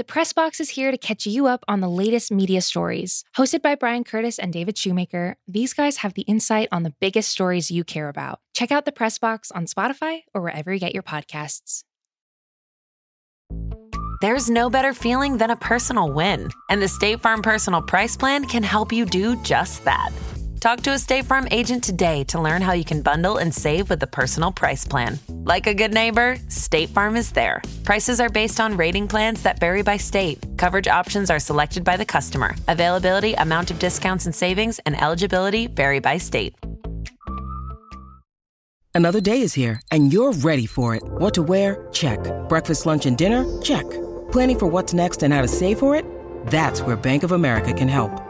The Press Box is here to catch you up on the latest media stories. Hosted by Bryan Curtis and David Shoemaker, these guys have the insight on the biggest stories you care about. Check out The Press Box on Spotify or wherever you get your podcasts. There's no better feeling than a personal win, and the State Farm Personal Price Plan can help you do just that. Talk to a State Farm agent today to learn how you can bundle and save with the Personal Price Plan. Like a good neighbor, State Farm is there. Prices are based on rating plans that vary by state. Coverage options are selected by the customer. Availability, amount of discounts and savings, and eligibility vary by state. Another day is here, and you're ready for it. What to wear? Check. Breakfast, lunch, and dinner? Check. Planning for what's next and how to save for it? That's where Bank of America can help.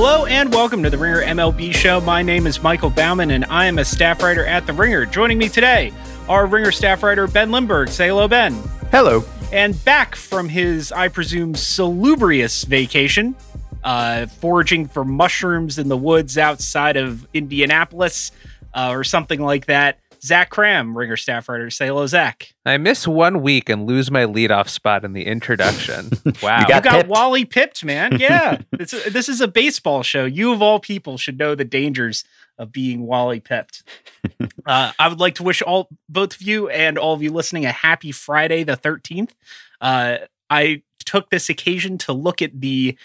Hello and welcome to the Ringer MLB show. My name is Michael Baumann and I am a staff writer at the Ringer. Joining me today, our Ringer staff writer Ben Lindbergh. Say hello, Ben. Hello. And back from his, I presume, salubrious vacation, uh, foraging for mushrooms in the woods outside of Indianapolis uh, or something like that. Zach Kram, Ringer staff writer. Say hello, Zach. I miss one week and lose my leadoff spot in the introduction. Wow. You got, got pipped. Wally pipped, man. Yeah. it's a- this is a baseball show. You, of all people, should know the dangers of being Wally pipped. uh, I would like to wish all both of you and all of you listening a happy Friday, the 13th. Uh, I took this occasion to look at the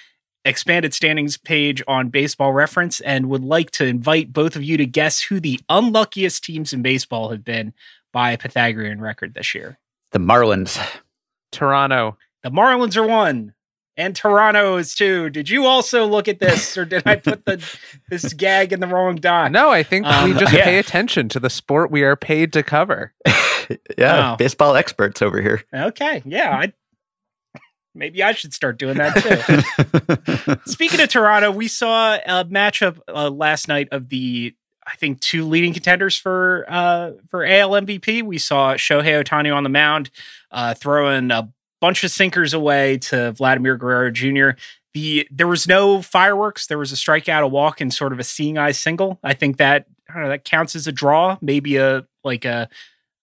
expanded standings page on baseball reference and would like to invite both of you to guess who the unluckiest teams in baseball have been by a Pythagorean record this year. The Marlins. Toronto. The Marlins are one, and Toronto is two. Did you also look at this, or did I put the this gag in the wrong dot? No, I think Um, we just yeah. pay attention to the sport we are paid to cover. yeah, Wow. baseball experts over here. Okay, yeah, I maybe I should start doing that too. Speaking of Toronto, we saw a matchup uh, last night of the I think two leading contenders for uh, for AL MVP. We saw Shohei Ohtani on the mound uh, throwing a bunch of sinkers away to Vladimir Guerrero Jr. The there was no fireworks. There was a strikeout, a walk, and sort of a seeing eye single. I think that I don't know, that counts as a draw. Maybe a like a,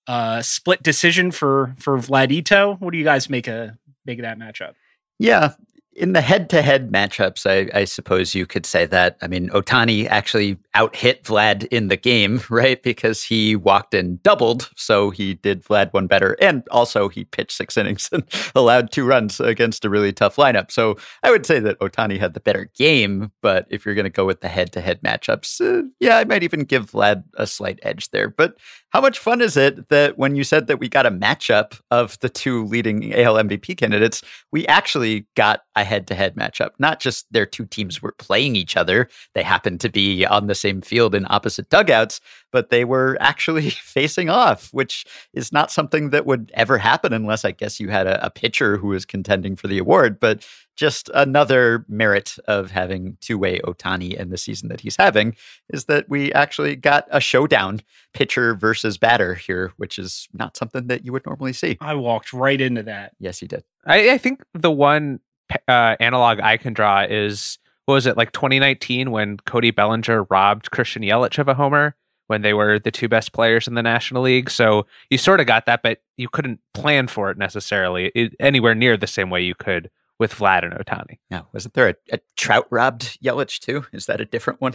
a split decision for for Vladito. What do you guys make a that matchup? Yeah. In the head to head matchups, I, I suppose you could say that. I mean, Ohtani actually out hit Vlad in the game, right? Because he walked and doubled. So he did Vlad one better. And also, he pitched six innings and allowed two runs against a really tough lineup. So I would say that Ohtani had the better game. But if you're going to go with the head to head matchups, uh, yeah, I might even give Vlad a slight edge there. But how much fun is it that when you said that we got a matchup of the two leading AL MVP candidates, we actually got a head to head matchup? Not just their two teams were playing each other, they happened to be on the same field in opposite dugouts, but they were actually facing off, which is not something that would ever happen unless I guess you had a, a pitcher who was contending for the award. But just another merit of having two way Ohtani in the season that he's having is that we actually got a showdown pitcher versus batter here, which is not something that you would normally see. I walked right into that. Yes, you did. I, I think the one uh, analog I can draw is what was it like 2019 when Cody Bellinger robbed Christian Yelich of a homer when they were the two best players in the National League. So you sort of got that, but you couldn't plan for it necessarily it, anywhere near the same way you could with Vlad and Ohtani. Yeah. Wasn't there a, a Trout robbed Yelich too? Is that a different one?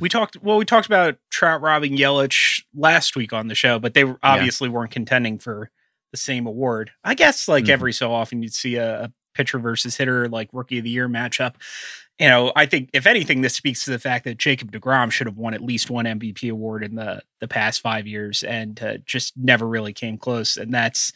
We talked well, we talked about Trout robbing Yelich last week on the show, but they obviously weren't contending for the same award. I guess like Mhm. every so often you'd see a, a pitcher versus hitter like rookie of the year matchup. You know, I think if anything, this speaks to the fact that Jacob DeGrom should have won at least one MVP award in the the past five years and uh, just never really came close. And that's,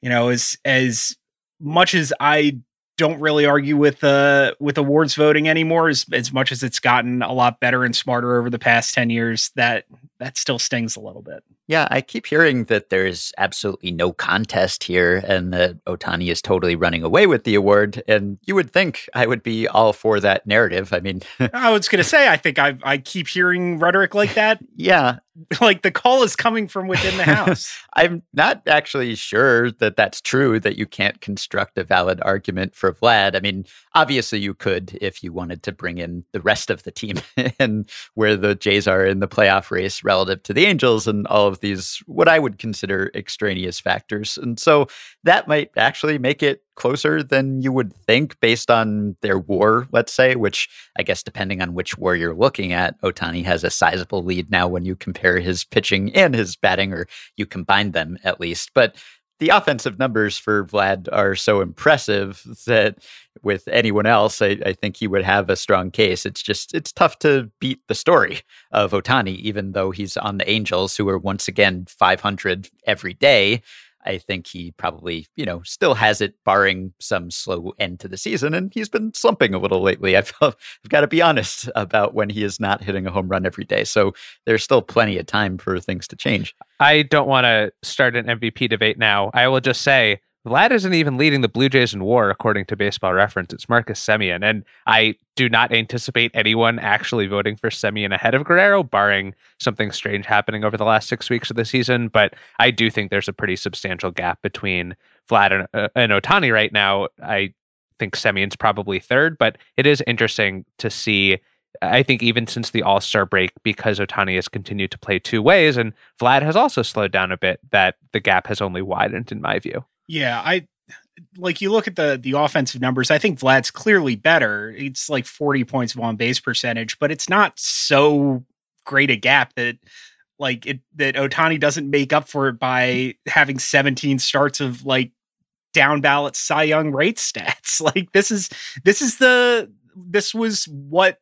you know, as as much as I don't really argue with uh with awards voting anymore as, as much as it's gotten a lot better and smarter over the past 10 years that that still stings a little bit. Yeah, I keep hearing that there's absolutely no contest here and that Ohtani is totally running away with the award. And you would think I would be all for that narrative. I mean, I was going to say, I think I, I keep hearing rhetoric like that. yeah, like the call is coming from within the house. I'm not actually sure that that's true, that you can't construct a valid argument for Vlad. I mean, obviously you could if you wanted to bring in the rest of the team and where the Jays are in the playoff race relative to the Angels and all of these, what I would consider extraneous factors. And so that might actually make it closer than you would think based on their war, let's say, which I guess depending on which war you're looking at, Ohtani has a sizable lead now when you compare his pitching and his batting, or you combine them at least. But the offensive numbers for Vlad are so impressive that with anyone else, I, I, think he would have a strong case. It's just it's tough to beat the story of Ohtani, even though he's on the Angels, who are once again 500 every day. I think he probably, you know, still has it, barring some slow end to the season. And he's been slumping a little lately. I've, I've got to be honest about when he is not hitting a home run every day. So there's still plenty of time for things to change. I don't want to start an MVP debate now. I will just say Vlad isn't even leading the Blue Jays in WAR, according to Baseball Reference. It's Marcus Semien, and I do not anticipate anyone actually voting for Semien ahead of Guerrero, barring something strange happening over the last six weeks of the season. But I do think there's a pretty substantial gap between Vlad and, uh, and Ohtani right now. I think Semien's probably third, but it is interesting to see. I think even since the All Star break, because Ohtani has continued to play two ways and Vlad has also slowed down a bit, that the gap has only widened, in my view. Yeah, I like you look at the the offensive numbers. I think Vlad's clearly better. It's like 40 points of on base percentage, but it's not so great a gap that like it that Ohtani doesn't make up for it by having 17 starts of like down ballot Cy Young rate stats. Like this is this is the this was what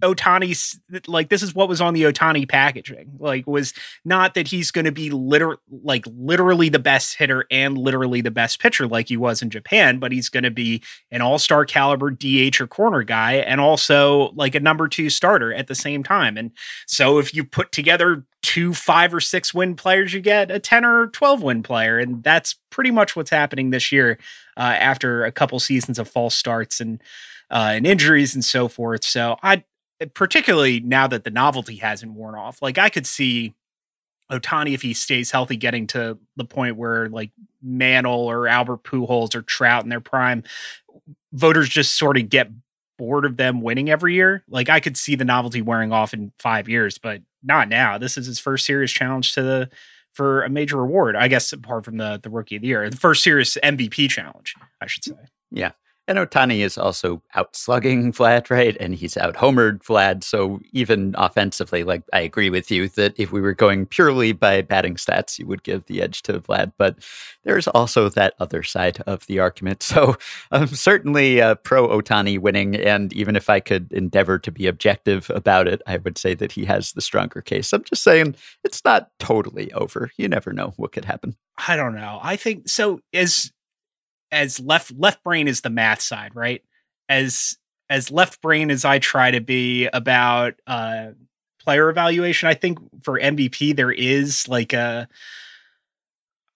Ohtani's like this is what was on the Ohtani packaging. Like was not that he's going to be liter like literally the best hitter and literally the best pitcher like he was in Japan, but he's going to be an all-star caliber DH or corner guy and also like a number 2 starter at the same time. And so if you put together two 5 or 6 win players you get a 10 or 12 win player and that's pretty much what's happening this year uh, after a couple seasons of false starts and uh, and injuries and so forth. So I particularly now that the novelty hasn't worn off. Like I could see Ohtani if he stays healthy getting to the point where like Mantle or Albert Pujols or Trout in their prime, voters just sort of get bored of them winning every year. Like I could see the novelty wearing off in five years, but not now. This is his first serious challenge to the for a major award. I guess apart from the the rookie of the year, the first serious MVP challenge, I should say. Yeah. And Ohtani is also out slugging Vlad, right? And he's out homered Vlad. So even offensively, like I agree with you that if we were going purely by batting stats, you would give the edge to Vlad. But there's also that other side of the argument. So I'm certainly uh, pro Ohtani winning. And even if I could endeavor to be objective about it, I would say that he has the stronger case. I'm just saying it's not totally over. You never know what could happen. I don't know. I think so. As as left left brain is the math side, right? As as left brain as I try to be about uh player evaluation, I think for MVP there is like a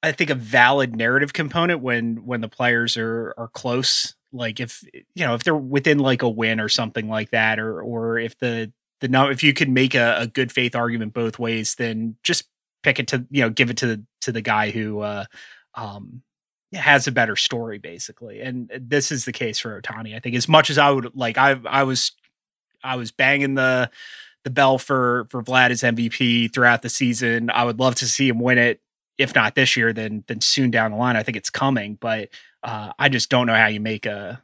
I think a valid narrative component when when the players are are close. Like if you know if they're within like a win or something like that, or or if the the no if you could make a, a good faith argument both ways, then just pick it to you know give it to the to the guy who uh um has a better story basically and this is the case for ohtani. I think as much as i would like i i was i was banging the the bell for for vlad as mvp throughout the season. I would love to see him win it if not this year then then soon down the line. I think it's coming but uh, i just don't know how you make a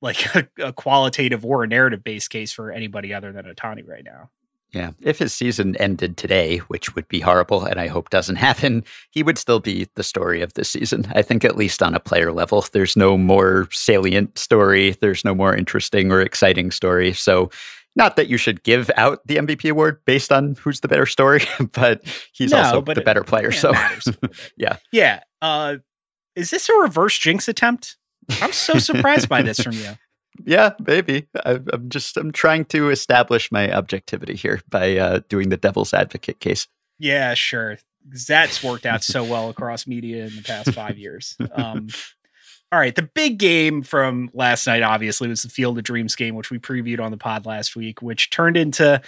like a, a qualitative or a narrative based case for anybody other than ohtani right now yeah, if his season ended today, which would be horrible and I hope doesn't happen, he would still be the story of this season. I think, at least on a player level, there's no more salient story, there's no more interesting or exciting story. So, not that you should give out the MVP award based on who's the better story, but he's no, also but the better player. So, yeah. Yeah. Uh, is this a reverse jinx attempt? I'm so surprised by this from you. Yeah, maybe. I, am just I'm trying to establish my objectivity here by uh, doing the devil's advocate case. Yeah, sure. That's worked out so well across media in the past five years. Um, all right, the big game from last night obviously was the Field of Dreams game, which we previewed on the pod last week, which turned into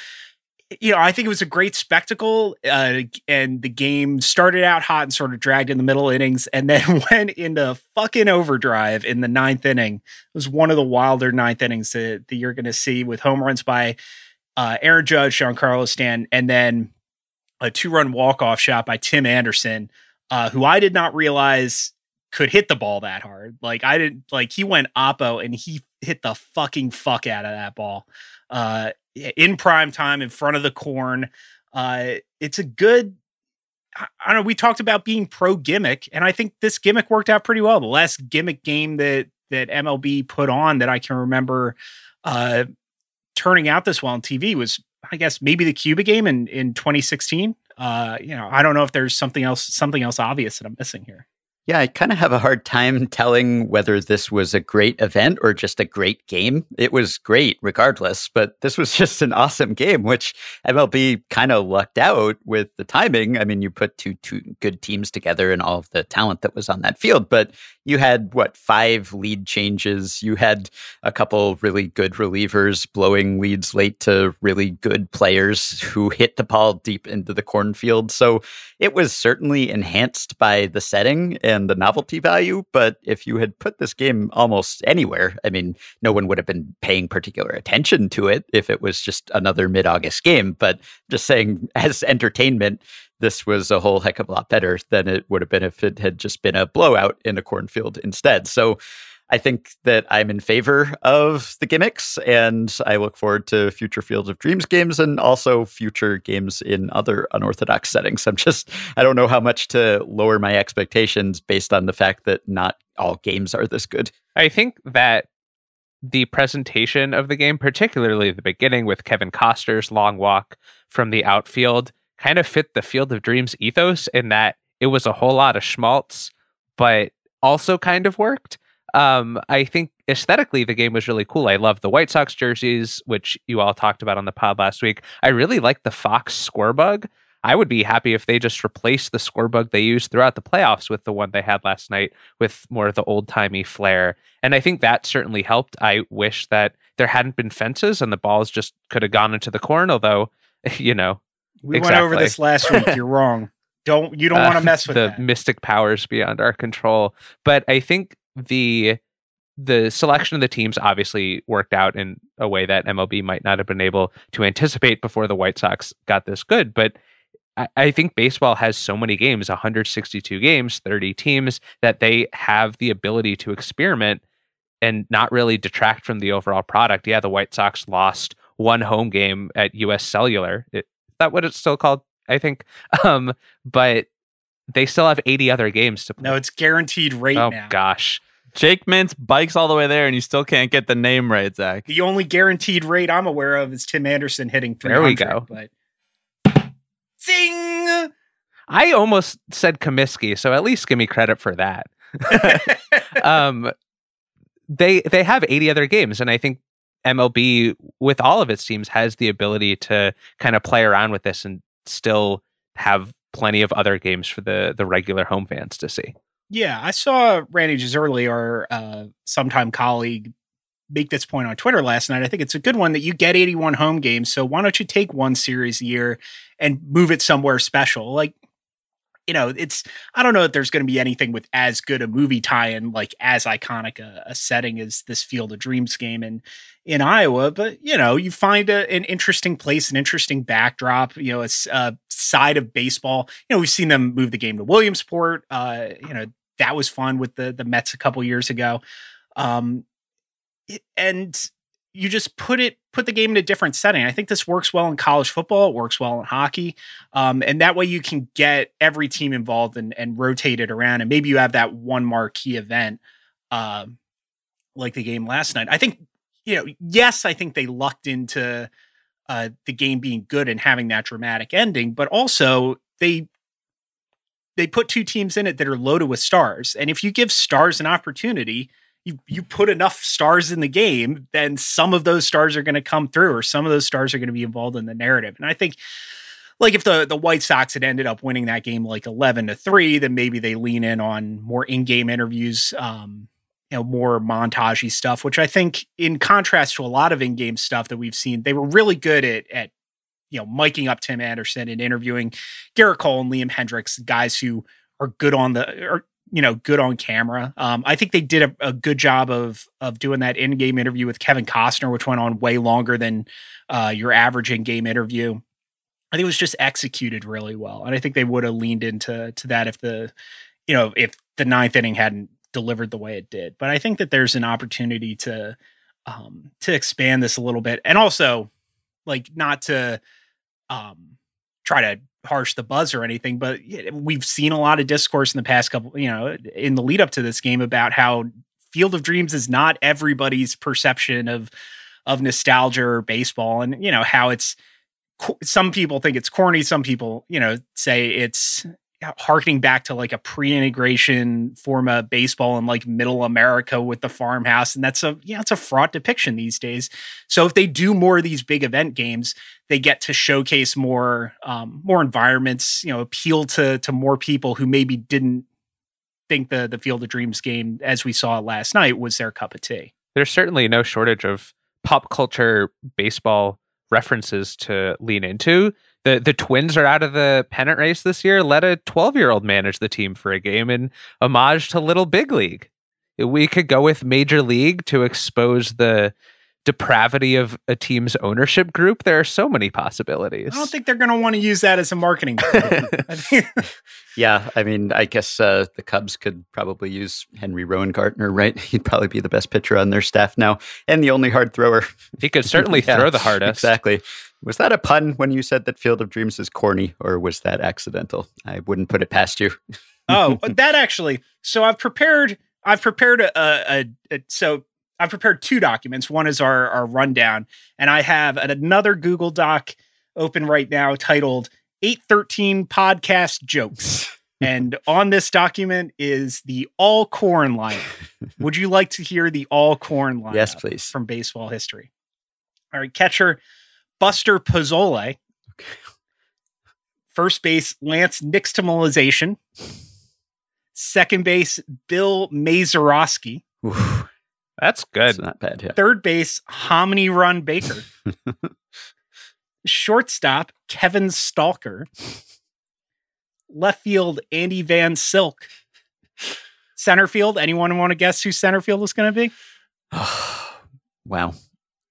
you know, I think it was a great spectacle. Uh, and the game started out hot and sort of dragged in the middle innings and then went into fucking overdrive in the ninth inning. It was one of the wilder ninth innings that, that you're going to see with home runs by uh, Aaron Judge, Giancarlo Stan, and then a two run walk off shot by Tim Anderson, uh, who I did not realize could hit the ball that hard. Like, I didn't, like, he went oppo and he hit the fucking fuck out of that ball. Uh, in prime time in front of the corn. Uh, it's a good. I don't know. We talked about being pro gimmick, and I think this gimmick worked out pretty well. The last gimmick game that that MLB put on that I can remember uh, turning out this well on TV was, I guess, maybe the Cuba game in in 2016. Uh, you know, I don't know if there's something else something else obvious that I'm missing here. Yeah, I kind of have a hard time telling whether this was a great event or just a great game. It was great regardless, but this was just an awesome game, which MLB kind of lucked out with the timing. I mean, you put two, two good teams together and all of the talent that was on that field, but you had what five lead changes. You had a couple really good relievers blowing leads late to really good players who hit the ball deep into the cornfield. So it was certainly enhanced by the setting and the novelty value but if you had put this game almost anywhere i mean no one would have been paying particular attention to it if it was just another mid-august game but just saying as entertainment this was a whole heck of a lot better than it would have been if it had just been a blowout in a cornfield instead. So I think that I'm in favor of the gimmicks, and I look forward to future Fields of Dreams games and also future games in other unorthodox settings. I'm just, I don't know how much to lower my expectations based on the fact that not all games are this good. I think that the presentation of the game, particularly the beginning with Kevin Costner's long walk from the outfield, kind of fit the Field of Dreams ethos in that it was a whole lot of schmaltz, but also kind of worked. Um, I think aesthetically the game was really cool. I love the White Sox jerseys, which you all talked about on the pod last week. I really like the Fox score bug. I would be happy if they just replaced the score bug they used throughout the playoffs with the one they had last night with more of the old timey flair. And I think that certainly helped. I wish that there hadn't been fences and the balls just could have gone into the corn, although, you know, we exactly. went over this last week. You're wrong. Don't you don't uh, want to mess with the that. mystic powers beyond our control. But I think the the selection of the teams obviously worked out in a way that MLB might not have been able to anticipate before the White Sox got this good. But I, I think baseball has so many games, 162 games, 30 teams, that they have the ability to experiment and not really detract from the overall product. Yeah, the White Sox lost one home game at US Cellular. It, that what it's still called? I think. Um, but they still have 80 other games to play. No, it's guaranteed rate oh, now. gosh. Jake Mintz bikes all the way there, and you still can't get the name right, Zach. The only guaranteed rate I'm aware of is Tim Anderson hitting 300. There we go. But zing! I almost said Comiskey, so at least give me credit for that. um, they they have 80 other games, and I think MLB with all of its teams has the ability to kind of play around with this and still have plenty of other games for the the regular home fans to see. Yeah, I saw Rany Jazayerli, our uh, sometime colleague, make this point on Twitter last night. I think it's a good one that you get 81 home games. So why don't you take one series a year and move it somewhere special? Like you know, it's I don't know if there's going to be anything with as good a movie tie-in, like as iconic a, a, setting as this Field of Dreams game in in Iowa. But you know, you find a, an interesting place, an interesting backdrop. You know, a, side of baseball. You know, we've seen them move the game to Williamsport. Uh, you know, that was fun with the the Mets a couple years ago. Um, and you just put it put the game in a different setting. I think this works well in college football. It works well in hockey, um, and that way you can get every team involved and, and rotate it around. And maybe you have that one marquee event, uh, like the game last night. I think you know. Yes, I think they lucked into uh, the game being good and having that dramatic ending, but also they they put two teams in it that are loaded with stars. And if you give stars an opportunity, you you put enough stars in the game, then some of those stars are going to come through, or some of those stars are going to be involved in the narrative. And I think, like if the the White Sox had ended up winning that game like eleven to three, then maybe they lean in on more in game interviews, um, you know, more montagey stuff. Which I think, in contrast to a lot of in game stuff that we've seen, they were really good at at you know miking up Tim Anderson and interviewing Gerrit Cole and Liam Hendriks, guys who are good on the or you know good on camera. Um, I think they did a, a, good job of of doing that in game interview with Kevin Costner, which went on way longer than uh, your average in game interview. I think it was just executed really well, and I think they would have leaned into to that if the you know if the ninth inning hadn't delivered the way it did. But I think that there's an opportunity to um, to expand this a little bit, and also like not to um, try to harsh the buzz or anything, but we've seen a lot of discourse in the past couple, you know, in the lead up to this game about how Field of Dreams is not everybody's perception of of nostalgia or baseball, and you know how it's. Some people think it's corny. Some people, you know, say it's harkening back to like a pre-integration form of baseball in like middle America with the farmhouse. And that's a yeah, it's a fraught depiction these days. So if they do more of these big event games, they get to showcase more um, more environments, you know, appeal to to more people who maybe didn't think the the Field of Dreams game, as we saw last night, was their cup of tea. There's certainly no shortage of pop culture baseball references to lean into the the Twins are out of the pennant race this year. Let a 12 year old manage the team for a game in homage to Little Big League. We could go with Major League to expose the depravity of a team's ownership group. There are so many possibilities. I don't think they're going to want to use that as a marketing. yeah, I mean, I guess uh, the Cubs could probably use Henry Rowengartner, right? He'd probably be the best pitcher on their staff now, and the only hard thrower. He could certainly yeah, throw the hardest. Exactly. Was that a pun when you said that Field of Dreams is corny, or was that accidental? I wouldn't put it past you. oh, uh, that actually. So I've prepared. I've prepared a, a, a, so I've prepared two documents. One is our our rundown, and I have another Google Doc open right now titled 813 podcast jokes. and on this document is the all corn line. Would you like to hear the all corn line? Yes, please. From baseball history. All right, catcher Buster Posole. Okay. First base, Lance Nixtamalization. Second base, Bill Mazeroski. That's good. That's not bad. Yeah. Third base, Hominy Run Baker. Shortstop, Kevin Stalker. Left field, Andy Van Silk. Center field, anyone want to guess who center field is going to be? wow.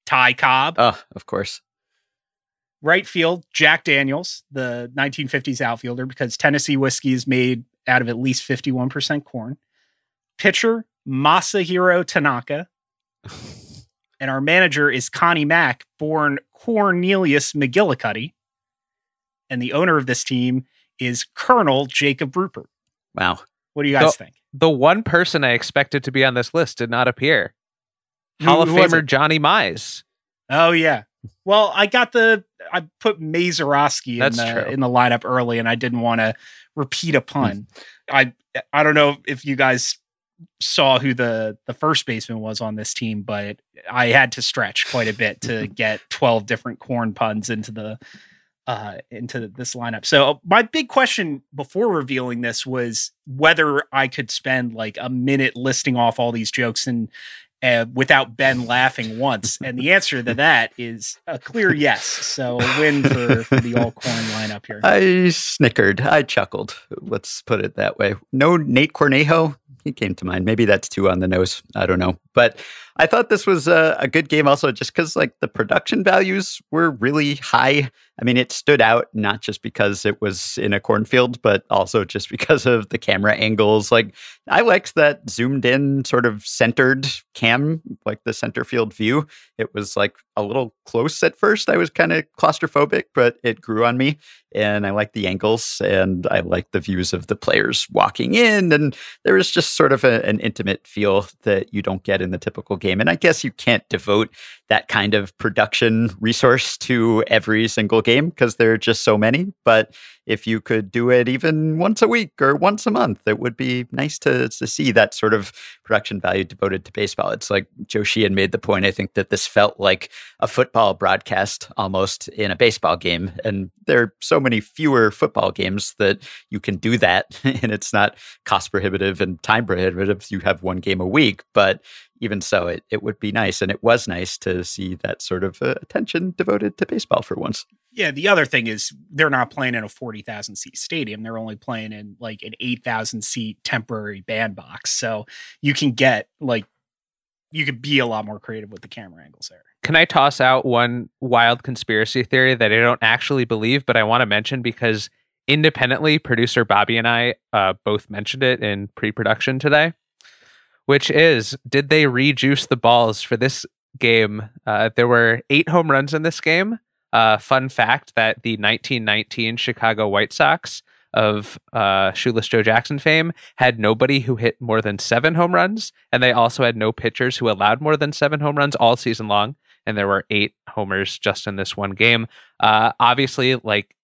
Ty Cobb. Oh, of course. Right field, Jack Daniels, the 1950s outfielder, because Tennessee whiskey is made out of at least 51% corn. Pitcher, Masahiro Tanaka. and our manager is Connie Mack, born Cornelius McGillicuddy. And the owner of this team is Colonel Jacob Ruppert. Wow. What do you guys the, think? The one person I expected to be on this list did not appear. Hall of Famer Johnny Mize. Oh yeah. Well, I got the I put Mazeroski in the in the lineup early, and I didn't want to repeat a pun. I I don't know if you guys saw who the the first baseman was on this team, but I had to stretch quite a bit to get twelve different corn puns into the uh into this lineup. So my big question before revealing this was whether I could spend like a minute listing off all these jokes and uh, without Ben laughing once? And the answer to that is a clear yes. So a win for, for the all corn lineup here. I snickered. I chuckled. Let's put it that way. No Nate Cornejo. He came to mind. Maybe that's too on the nose. I don't know. But I thought this was a, a good game also just because like the production values were really high. I mean, it stood out not just because it was in a cornfield, but also just because of the camera angles. Like I liked that zoomed in, sort of centered cam, like the center field view. It was like a little close at first. I was kind of claustrophobic, but it grew on me. And I liked the angles and I liked the views of the players walking in. And there was just sort of a, an intimate feel that you don't get in the typical game. And I guess you can't devote that kind of production resource to every single game because there are just so many. But if you could do it even once a week or once a month, it would be nice to, to see that sort of production value devoted to baseball. It's like Joe Sheehan made the point. I think that this felt like a football broadcast almost in a baseball game. And there are so many fewer football games that you can do that. and it's not cost prohibitive and time prohibitive. You have one game a week. But even so, it, it would be nice. And it was nice to see that sort of uh, attention devoted to baseball for once. Yeah. The other thing is they're not playing in a 40,000 seat stadium. They're only playing in like an 8,000 seat temporary bandbox. So you can get like, you could be a lot more creative with the camera angles there. Can I toss out one wild conspiracy theory that I don't actually believe, but I want to mention because independently, producer Bobby and I uh, both mentioned it in pre production today? which is did they rejuice the balls for this game? Uh, there were eight home runs in this game. Uh, fun fact that the 1919 Chicago White Sox of uh, Shoeless Joe Jackson fame had nobody who hit more than seven home runs, and they also had no pitchers who allowed more than seven home runs all season long. And there were eight homers just in this one game. Uh, obviously, like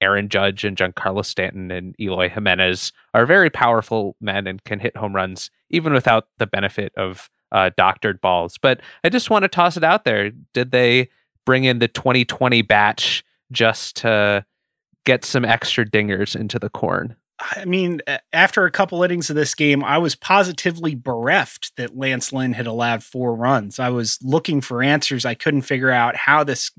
Aaron Judge and Giancarlo Stanton and Eloy Jimenez are very powerful men and can hit home runs even without the benefit of uh, doctored balls. But I just want to toss it out there. Did they bring in the 2020 batch just to get some extra dingers into the corn? I mean, after a couple innings of this game, I was positively bereft that Lance Lynn had allowed four runs. I was looking for answers. I couldn't figure out how this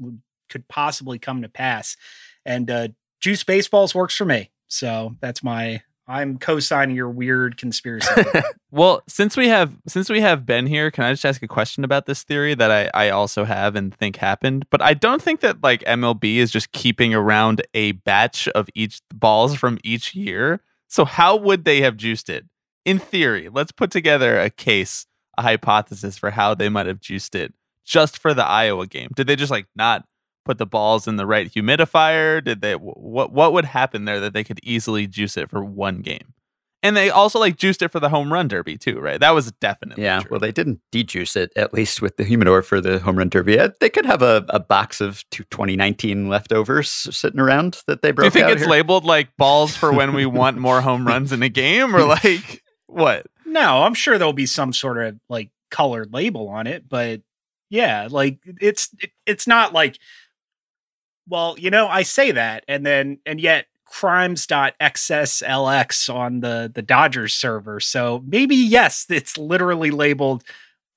could possibly come to pass and uh, Juice Baseballs works for me. So that's my I'm co-signing your weird conspiracy. well, since we have since we have Ben here, can I just ask a question about this theory that I, I also have and think happened? But I don't think that like MLB is just keeping around a batch of each balls from each year. So how would they have juiced it? In theory, let's put together a case, a hypothesis for how they might have juiced it just for the Iowa game. Did they just like not put the balls in the right humidifier? Did they what what would happen there that they could easily juice it for one game? And they also like juiced it for the home run derby too, right? That was definitely yeah. True. Well, they didn't dejuice it at least with the humidor for the home run derby. Uh, they could have a, a box of 2019 leftovers sitting around that they broke. Do you think it's here. labeled like balls for when we want more home runs in a game, or like what? No, I'm sure there'll be some sort of like colored label on it, but yeah, like it's it, it's not like well, you know, I say that, and then and yet crimes.xslx on the the Dodgers server. So maybe yes, it's literally labeled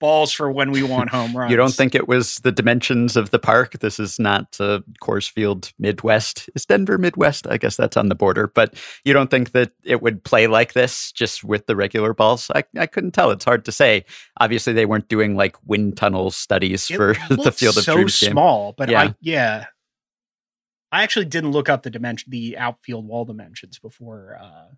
balls for when we want home runs. you don't think it was the dimensions of the park? This is not uh, Coors Field Midwest. Is Denver Midwest? I guess that's on the border. But you don't think that it would play like this just with the regular balls? I, I couldn't tell. It's hard to say. Obviously, they weren't doing like wind tunnel studies it for the Field of so Dreams game. small, but Yeah. I yeah. I actually didn't look up the dimension, the outfield wall dimensions before uh,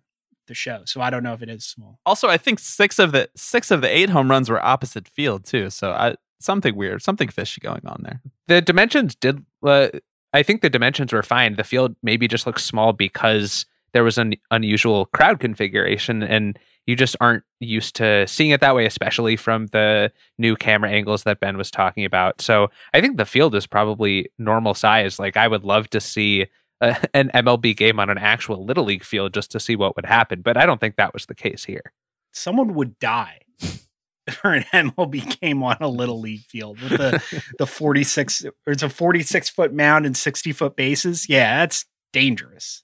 the show, so I don't know if it is small. Also, I think six of the six of the eight home runs were opposite field too. So I something weird, something fishy going on there. The dimensions did. Uh, I think the dimensions were fine. The field maybe just looks small because there was an unusual crowd configuration, and you just aren't used to seeing it that way, especially from the new camera angles that Ben was talking about. So I think the field is probably normal size. Like I would love to see a, an MLB game on an actual little league field just to see what would happen, but I don't think that was the case here. Someone would die for an MLB game on a little league field with the the forty six or it's a forty six foot mound and sixty foot bases. Yeah, that's dangerous.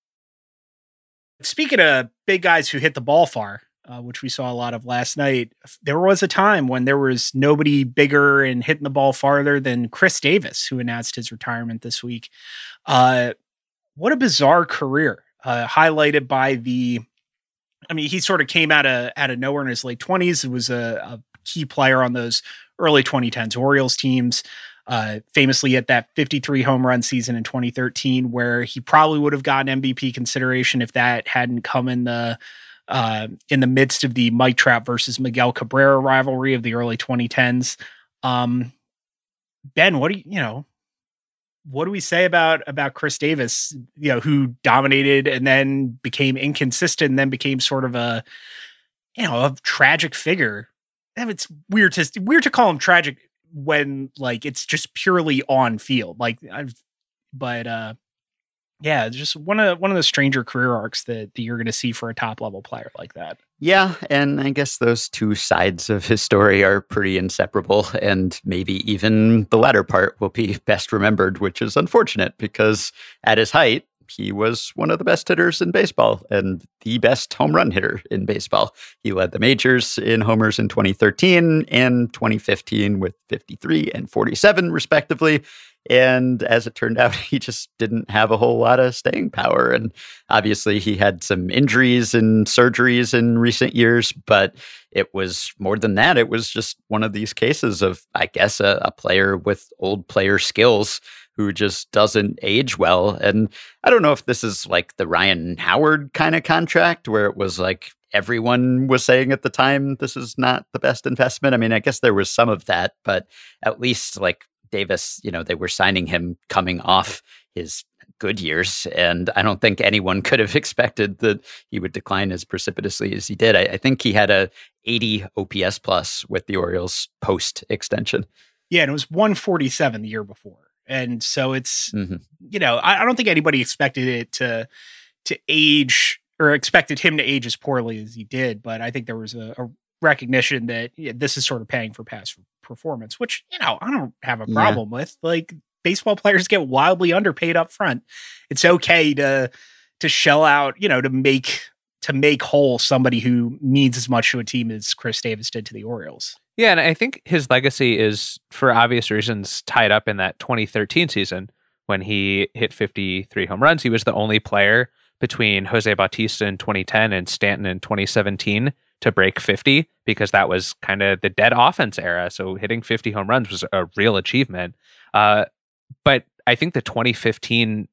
Speaking of big guys who hit the ball far, uh, which we saw a lot of last night, there was a time when there was nobody bigger and hitting the ball farther than Chris Davis, who announced his retirement this week. Uh, what a bizarre career, uh, highlighted by the. I mean, he sort of came out of out of nowhere in his late twenties. Was a, a key player on those early 2010s Orioles teams. Uh, famously at that 53 home run season in 2013, where he probably would have gotten MVP consideration if that hadn't come in the uh, in the midst of the Mike Trout versus Miguel Cabrera rivalry of the early 2010s. Um, ben, what do you, you know, what do we say about about Chris Davis, you know, who dominated and then became inconsistent and then became sort of a you know, a tragic figure. It's weird to weird to call him tragic when like it's just purely on field. Like I've but uh yeah, just one of one of the stranger career arcs that, that you're going to see for a top level player like that. Yeah, and I guess those two sides of his story are pretty inseparable, and maybe even the latter part will be best remembered, which is unfortunate because at his height, he was one of the best hitters in baseball and the best home run hitter in baseball. He led the majors in homers in 2013 and 2015 with 53 and 47, respectively. And as it turned out, he just didn't have a whole lot of staying power. And obviously, he had some injuries and surgeries in recent years, but it was more than that. It was just one of these cases of, I guess, a, a player with old player skills who just doesn't age well. And I don't know if this is like the Ryan Howard kind of contract where it was like everyone was saying at the time this is not the best investment. I mean, I guess there was some of that, but at least like Davis, you know, they were signing him coming off his good years. And I don't think anyone could have expected that he would decline as precipitously as he did. I, I think he had a 80 OPS plus with the Orioles post extension. Yeah, and it was 147 the year before. And so it's, mm-hmm. you know, I, I don't think anybody expected it to to age or expected him to age as poorly as he did. But I think there was a, a recognition that yeah, this is sort of paying for past performance, which you know I don't have a problem yeah. with. Like baseball players get wildly underpaid up front. It's okay to to shell out, you know, to make to make whole somebody who means as much to a team as Chris Davis did to the Orioles. Yeah, and I think his legacy is for obvious reasons tied up in that 2013 season when he hit 53 home runs. He was the only player between Jose Bautista in 2010 and Stanton in 2017 to break 50 because that was kind of the dead offense era. So hitting 50 home runs was a real achievement. Uh, but I think the 2015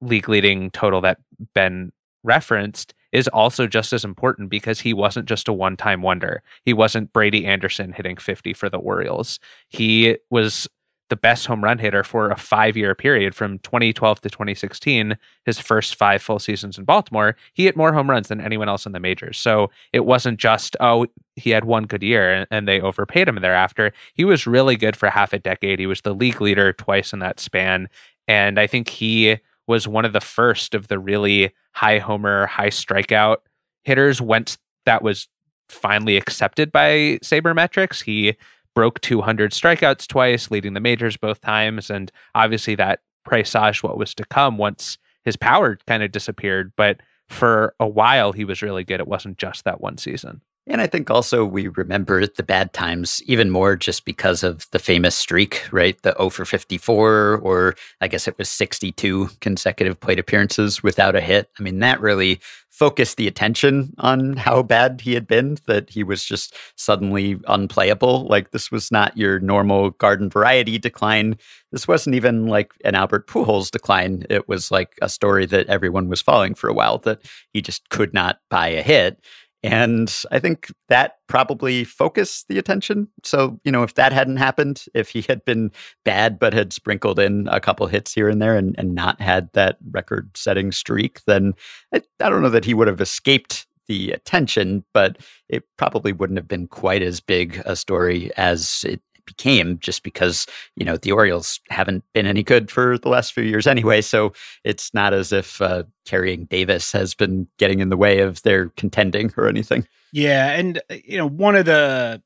league leading total that Ben referenced is also just as important because he wasn't just a one time wonder. He wasn't Brady Anderson hitting 50 for the Orioles. He was the best home run hitter for a five year period from 2012 to 2016, his first five full seasons in Baltimore, he hit more home runs than anyone else in the majors. So it wasn't just, oh, he had one good year and they overpaid him thereafter. He was really good for half a decade. He was the league leader twice in that span. And I think he was one of the first of the really high homer, high strikeout hitters once that was finally accepted by sabermetrics. He broke 200 strikeouts twice, leading the majors both times. And obviously that presaged what was to come once his power kind of disappeared. But for a while, he was really good. It wasn't just that one season. And I think also we remember the bad times even more just because of the famous streak, right? The 0 for 54, or I guess it was 62 consecutive plate appearances without a hit. I mean, that really focused the attention on how bad he had been, that he was just suddenly unplayable. Like, this was not your normal garden variety decline. This wasn't even like an Albert Pujols decline. It was like a story that everyone was following for a while, that he just could not buy a hit. And I think that probably focused the attention. So, you know, if that hadn't happened, if he had been bad but had sprinkled in a couple hits here and there and, and not had that record setting streak, then I, I don't know that he would have escaped the attention, but it probably wouldn't have been quite as big a story as it became just because, you know, the Orioles haven't been any good for the last few years anyway. So it's not as if uh, carrying Davis has been getting in the way of their contending or anything. Yeah. And, uh, you know, one of the,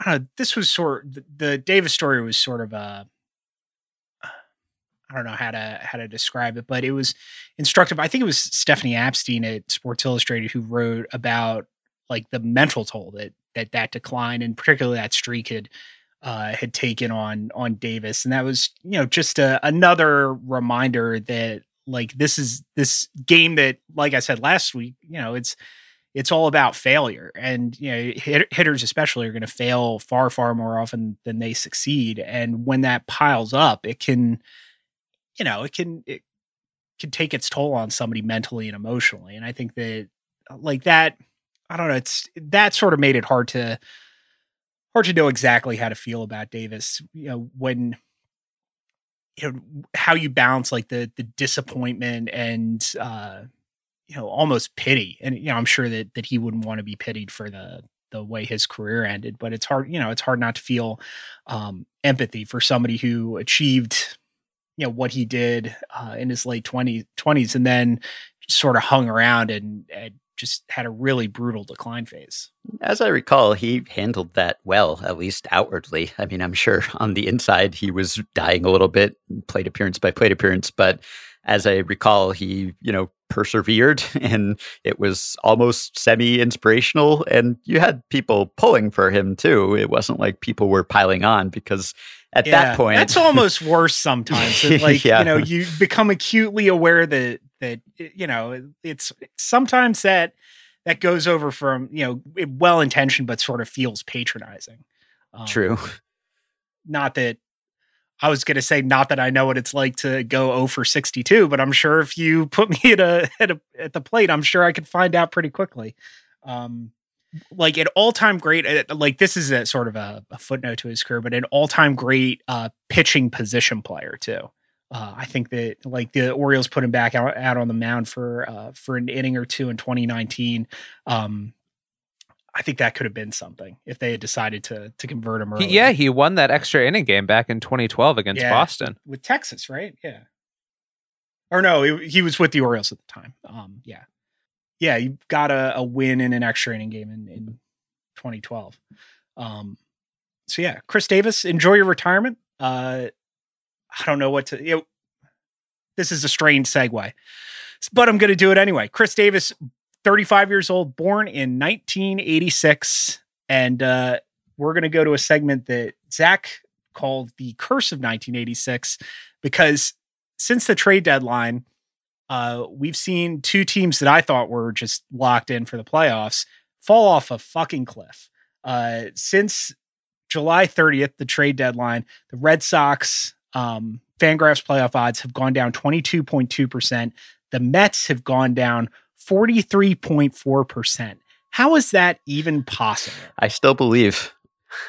I don't know, this was sort the, Davis story was sort of a, I don't know how to how to describe it, but it was instructive. I think it was Stephanie Apstein at Sports Illustrated who wrote about like the mental toll that that that decline and particularly that streak had uh, had taken on on Davis, and that was you know just a, another reminder that like this is this game that like I said last week, you know it's it's all about failure. And, you know, hit, hitters especially are going to fail far, far more often than they succeed. And when that piles up, it can, you know, it can, it can take its toll on somebody mentally and emotionally. And I think that, like that, I don't know, it's that sort of made it hard to, hard to know exactly how to feel about Davis, you know, when, you know, how you balance like the, the disappointment and, uh, you know almost pity and you know i'm sure that that he wouldn't want to be pitied for the the way his career ended but it's hard you know it's hard not to feel um empathy for somebody who achieved you know what he did uh, in his late 20s 20s and then sort of hung around and, and just had a really brutal decline phase. As I recall, he handled that well, at least outwardly. I mean, I'm sure on the inside he was dying a little bit, plate appearance by plate appearance, but as I recall, he, you know, persevered and it was almost semi inspirational. And you had people pulling for him too. It wasn't like people were piling on because at yeah, that point that's almost worse sometimes like yeah. you know you become acutely aware that that you know it's sometimes that that goes over from you know well intentioned but sort of feels patronizing. Um, true. not that I was going to say not that I know what it's like to go 0 for 62, but I'm sure if you put me at a, at a at the plate, I'm sure I could find out pretty quickly. Um, like an all-time great like this is a sort of a, a footnote to his career but an all-time great uh, pitching position player too uh, I think that like the Orioles put him back out, out on the mound for uh, for an inning or two in 2019. Um, I think that could have been something if they had decided to to convert him early. He, yeah, he won that extra inning game back in 2012 against yeah, Boston with Texas, right? Yeah. Or no, he, he, was with the Orioles at the time. Um, yeah, yeah, he got a, a win in an extra inning game in, in 2012. Um, so yeah, Chris Davis, enjoy your retirement. Uh, I don't know what to. You know, this is a strange segue, but I'm going to do it anyway. Chris Davis 35 years old, born in 1986. And uh, we're going to go to a segment that Zach called The Curse of 1986 because since the trade deadline, uh, we've seen two teams that I thought were just locked in for the playoffs fall off a fucking cliff. Uh, since July 30th, the trade deadline, the Red Sox um, Fangraphs playoff odds have gone down 22.2%. The Mets have gone down 43.4%. How is that even possible? I still believe.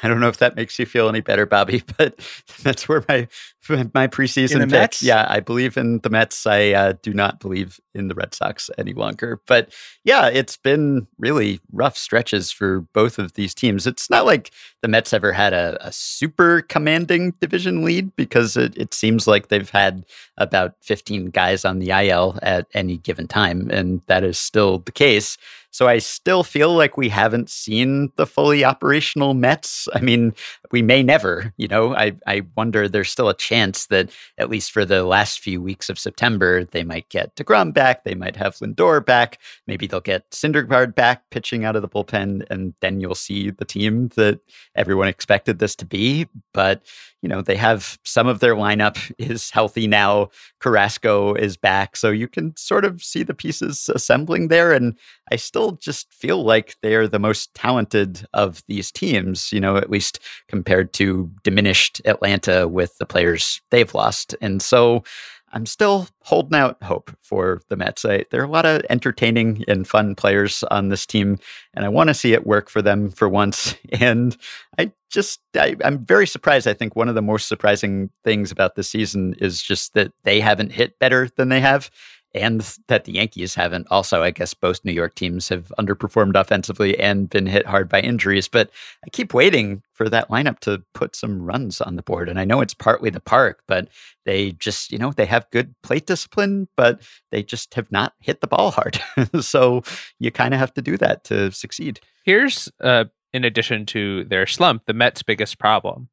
I don't know if that makes you feel any better, Bobby, but that's where my my preseason pick. Mets? Yeah, I believe in the Mets. I uh, do not believe in the Red Sox any longer. But yeah, it's been really rough stretches for both of these teams. It's not like the Mets ever had a, a super commanding division lead because it, it seems like they've had about 15 guys on the IL at any given time, and that is still the case. So I still feel like we haven't seen the fully operational Mets. I mean, we may never, you know, I, I wonder there's still a chance that at least for the last few weeks of September, they might get DeGrom back. They might have Lindor back. Maybe they'll get Syndergaard back pitching out of the bullpen. And then you'll see the team that everyone expected this to be. But you know, they have some of their lineup is healthy now. Carrasco is back. So you can sort of see the pieces assembling there. And I still just feel like they're the most talented of these teams, you know, at least compared to diminished Atlanta with the players they've lost. And so I'm still holding out hope for the Mets. I, there are a lot of entertaining and fun players on this team, and I want to see it work for them for once. And I just, I, I'm very surprised. I think one of the most surprising things about this season is just that they haven't hit better than they have and that the Yankees haven't. Also, I guess both New York teams have underperformed offensively and been hit hard by injuries. But I keep waiting for that lineup to put some runs on the board. And I know it's partly the park, but they just, you know, they have good plate discipline, but they just have not hit the ball hard. so you kind of have to do that to succeed. Here's, uh, in addition to their slump, the Mets' biggest problem.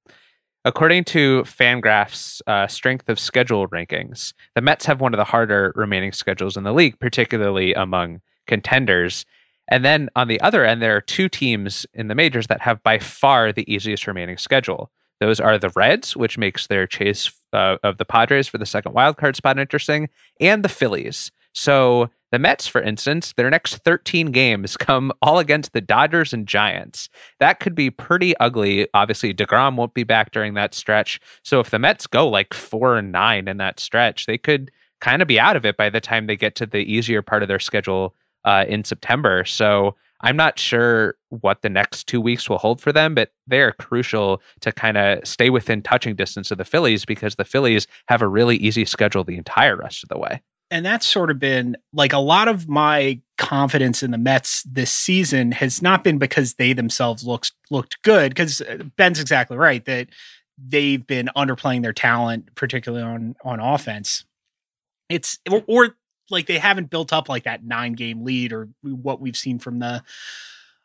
According to Fangraphs' uh, strength of schedule rankings, the Mets have one of the harder remaining schedules in the league, particularly among contenders. And then on the other end, there are two teams in the majors that have by far the easiest remaining schedule. Those are the Reds, which makes their chase uh, of the Padres for the second wildcard spot interesting, and the Phillies. So The Mets, for instance, their next 13 games come all against the Dodgers and Giants. That could be pretty ugly. Obviously, DeGrom won't be back during that stretch. So if the Mets go like four and nine in that stretch, they could kind of be out of it by the time they get to the easier part of their schedule uh, in September. So I'm not sure what the next two weeks will hold for them, but they are crucial to kind of stay within touching distance of the Phillies because the Phillies have a really easy schedule the entire rest of the way. And that's sort of been like a lot of my confidence in the Mets this season has not been because they themselves looked looked good. Because uh, Ben's exactly right that they've been underplaying their talent, particularly on on offense. It's or, or like they haven't built up like that nine game lead or what we've seen from the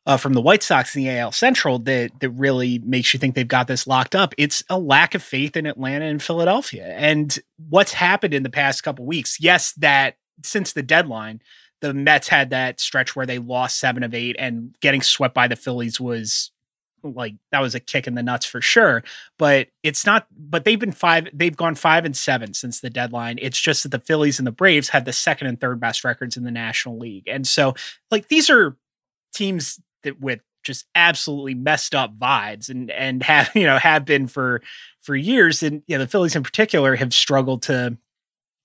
uh, from the White Sox in the AL Central that that really makes you think they've got this locked up. It's a lack of faith in Atlanta and Philadelphia, and what's happened in the past couple weeks. Yes, that since the deadline, the Mets had that stretch where they lost seven of eight, and getting swept by the Phillies was like that was a kick in the nuts for sure. But it's not. But they've been five. They've gone five and seven since the deadline. It's just that the Phillies and the Braves had the second and third best records in the National League, and so like these are teams that with just absolutely messed up vibes and and have you know have been for for years. And you know the Phillies in particular have struggled to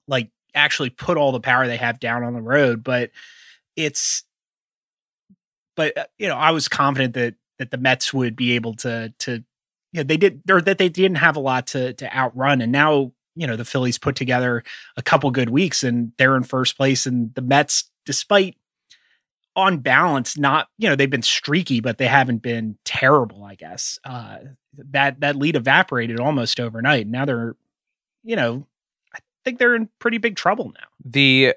like actually put all the power they have down on the road. But it's but uh, you know I was confident that that the Mets would be able to to you know they did or that they didn't have a lot to to outrun. And now you know the Phillies put together a couple good weeks and they're in first place. And the Mets despite on balance, not you know they've been streaky, but they haven't been terrible. I guess uh, that that lead evaporated almost overnight. Now they're, you know, I think they're in pretty big trouble now. The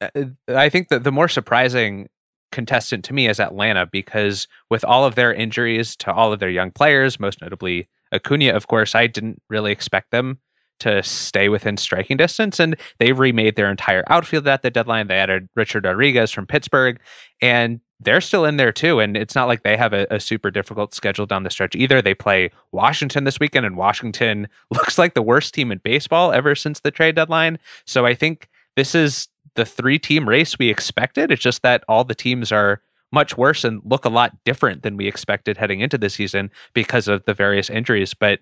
uh, I think that the more surprising contestant to me is Atlanta because with all of their injuries to all of their young players, most notably Acuna, of course, I didn't really expect them to stay within striking distance. And they remade their entire outfield at the deadline. They added Richard Rodriguez from Pittsburgh, and they're still in there too. And it's not like they have a, a, super difficult schedule down the stretch either. They play Washington this weekend, and Washington looks like the worst team in baseball ever since the trade deadline. So I think this is the three team race we expected. It's just that all the teams are much worse and look a lot different than we expected heading into the season because of the various injuries. But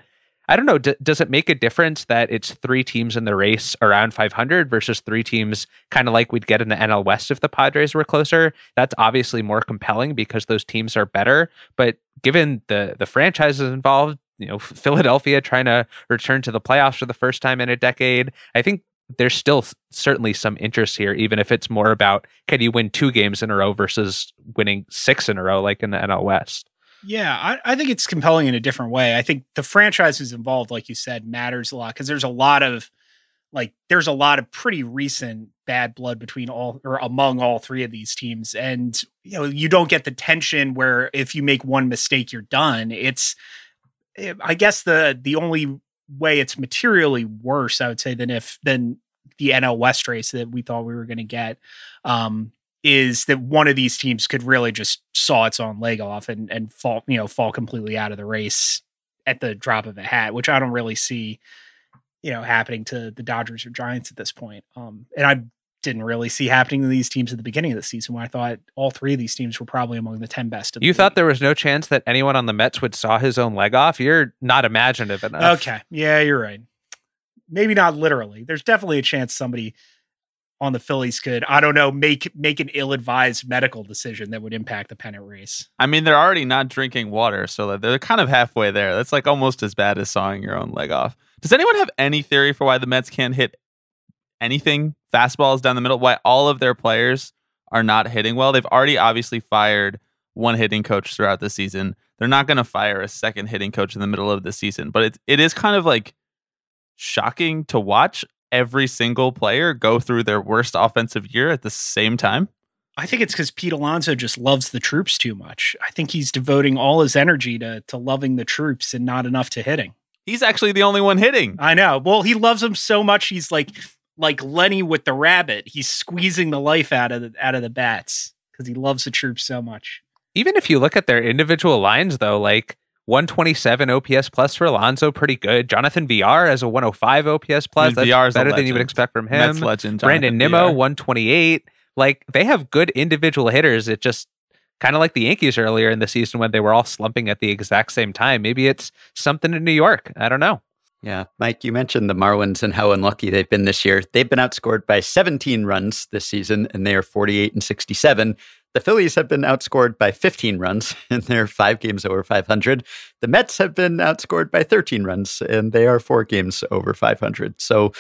I don't know. D- does it make a difference that it's three teams in the race around 500 versus three teams kind of like we'd get in the NL West if the Padres were closer? That's obviously more compelling because those teams are better. But given the the franchises involved, you know, Philadelphia trying to return to the playoffs for the first time in a decade, I think there's still certainly some interest here, even if it's more about can you win two games in a row versus winning six in a row, like in the NL West. Yeah, I, I, think it's compelling in a different way. I think the franchises involved, like you said, matters a lot because there's a lot of like there's a lot of pretty recent bad blood between all or among all three of these teams, and you know you don't get the tension where if you make one mistake you're done. It's eh, I guess the the only way it's materially worse, I would say, than if than the NL West race that we thought we were going to get. Um, is that one of these teams could really just saw its own leg off and and fall you know fall completely out of the race at the drop of a hat, which I don't really see you know happening to the Dodgers or Giants at this point. Um, and I didn't really see happening to these teams at the beginning of the season when I thought all three of these teams were probably among the 10 best. you thought there was no chance that anyone on the Mets would saw his own leg off? You're not imaginative enough. Okay. Yeah, you're right. Maybe not literally. There's definitely a chance somebody on the Phillies could, I don't know, make make an ill-advised medical decision that would impact the pennant race. I mean, they're already not drinking water, so they're kind of halfway there. That's like almost as bad as sawing your own leg off. Does anyone have any theory for why the Mets can't hit anything fastballs down the middle? Why all of their players are not hitting well? They've already obviously fired one hitting coach throughout the season. They're not going to fire a second hitting coach in the middle of the season, but it it is kind of like shocking to watch every single player go through their worst offensive year at the same time? I think it's because Pete Alonso just loves the troops too much. I think he's devoting all his energy to to loving the troops and not enough to hitting. He's actually the only one hitting. I know. Well, he loves them so much. He's like like Lenny with the rabbit. He's squeezing the life out of the out of the bats because he loves the troops so much. Even if you look at their individual lines, though, like 127 OPS plus for Alonso, pretty good. Jonathan Villar has a 105 OPS plus. I mean, That's better than you would expect from him. Mets legend. Brandon Nimmo, 128. like they have good individual hitters. It just kind of like the Yankees earlier in the season when they were all slumping at the exact same time. Maybe it's something in New York. I don't know. Yeah, Mike, you mentioned the Marlins and how unlucky they've been this year. They've been outscored by 17 runs this season, and they are 48 and 67. The Phillies have been outscored by 15 runs, in they're five games over 500. The Mets have been outscored by 13 runs, and they are four games over 500. So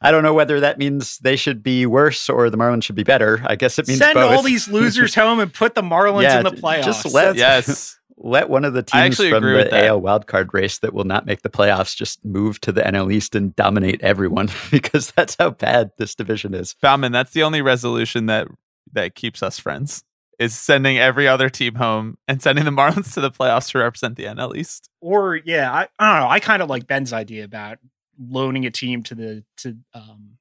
I don't know whether that means they should be worse or the Marlins should be better. I guess it means Send both. all these losers home and put the Marlins Yeah, in the playoffs. just let- Yes. let one of the teams actually from with the that. AL wildcard race that will not make the playoffs just move to the NL East and dominate everyone because that's how bad this division is. Baumann, that's the only resolution that that keeps us friends. Is sending every other team home and sending the Marlins to the playoffs to represent the NL East. or yeah, I, I don't know. I kind of like Ben's idea about loaning a team to the to um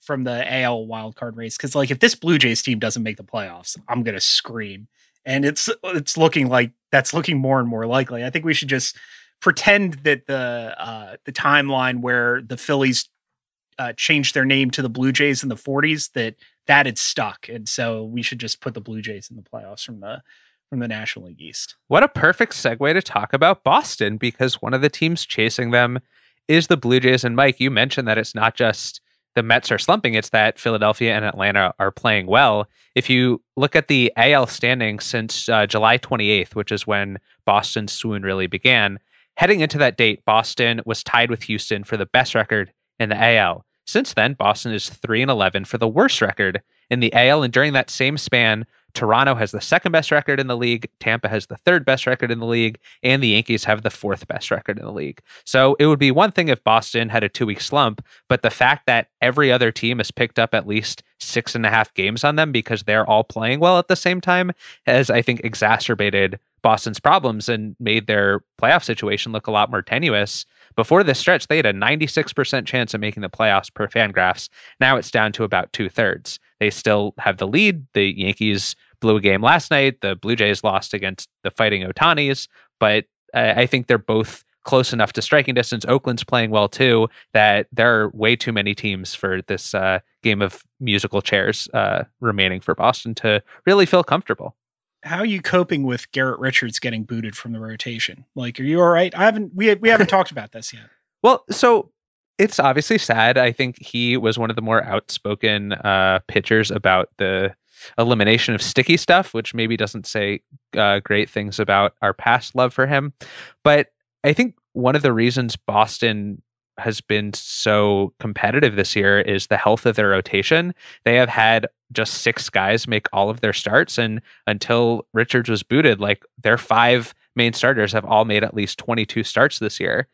from the AL wildcard race because like if this Blue Jays team doesn't make the playoffs, I'm gonna scream. And it's it's looking like that's looking more and more likely. I think we should just pretend that the uh the timeline where the Phillies uh changed their name to the Blue Jays in the 40s that that had stuck, and so we should just put the Blue Jays in the playoffs from the from the National League East. What a perfect segue to talk about Boston because one of the teams chasing them is the Blue Jays. And Mike, you mentioned that it's not just the Mets are slumping, it's that Philadelphia and Atlanta are playing well. If you look at the AL standings since uh, July 28th, which is when Boston's swoon really began, heading into that date, Boston was tied with Houston for the best record in the AL. Since then, Boston is 3 and 11 for the worst record in the AL. And during that same span, Toronto has the second best record in the league, Tampa has the third best record in the league, and the Yankees have the fourth best record in the league. So it would be one thing if Boston had a two week slump, but the fact that every other team has picked up at least six and a half games on them because they're all playing well at the same time has, I think, exacerbated Boston's problems and made their playoff situation look a lot more tenuous. Before this stretch, they had a 96% chance of making the playoffs per Fangraphs. Now it's down to about two thirds. They still have the lead. The Yankees blew a game last night. The Blue Jays lost against the Fighting Ohtanis, but I think they're both close enough to striking distance. Oakland's playing well too. That there are way too many teams for this uh, game of musical chairs uh, remaining for Boston to really feel comfortable. How are you coping with Garrett Richards getting booted from the rotation? Like, are you all right? I haven't we we haven't talked about this yet. Well, so it's obviously sad. I think he was one of the more outspoken uh, pitchers about the elimination of sticky stuff, which maybe doesn't say uh, great things about our past love for him. But I think one of the reasons Boston has been so competitive this year is the health of their rotation. They have had just six guys make all of their starts. And until Richards was booted, like their five main starters have all made at least 22 starts this year.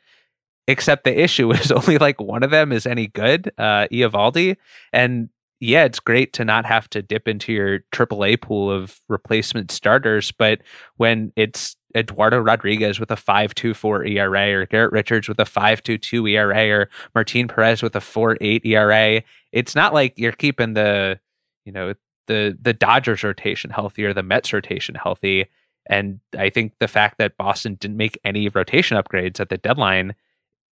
Except the issue is only like one of them is any good, uh, Eovaldi. And yeah, it's great to not have to dip into your AAA pool of replacement starters, but when it's Eduardo Rodriguez with a 5.24 ERA or Garrett Richards with a 5.22 ERA or Martin Perez with a 4.8 ERA, it's not like you're keeping the, you know, the the Dodgers rotation healthy or the Mets rotation healthy. And I think the fact that Boston didn't make any rotation upgrades at the deadline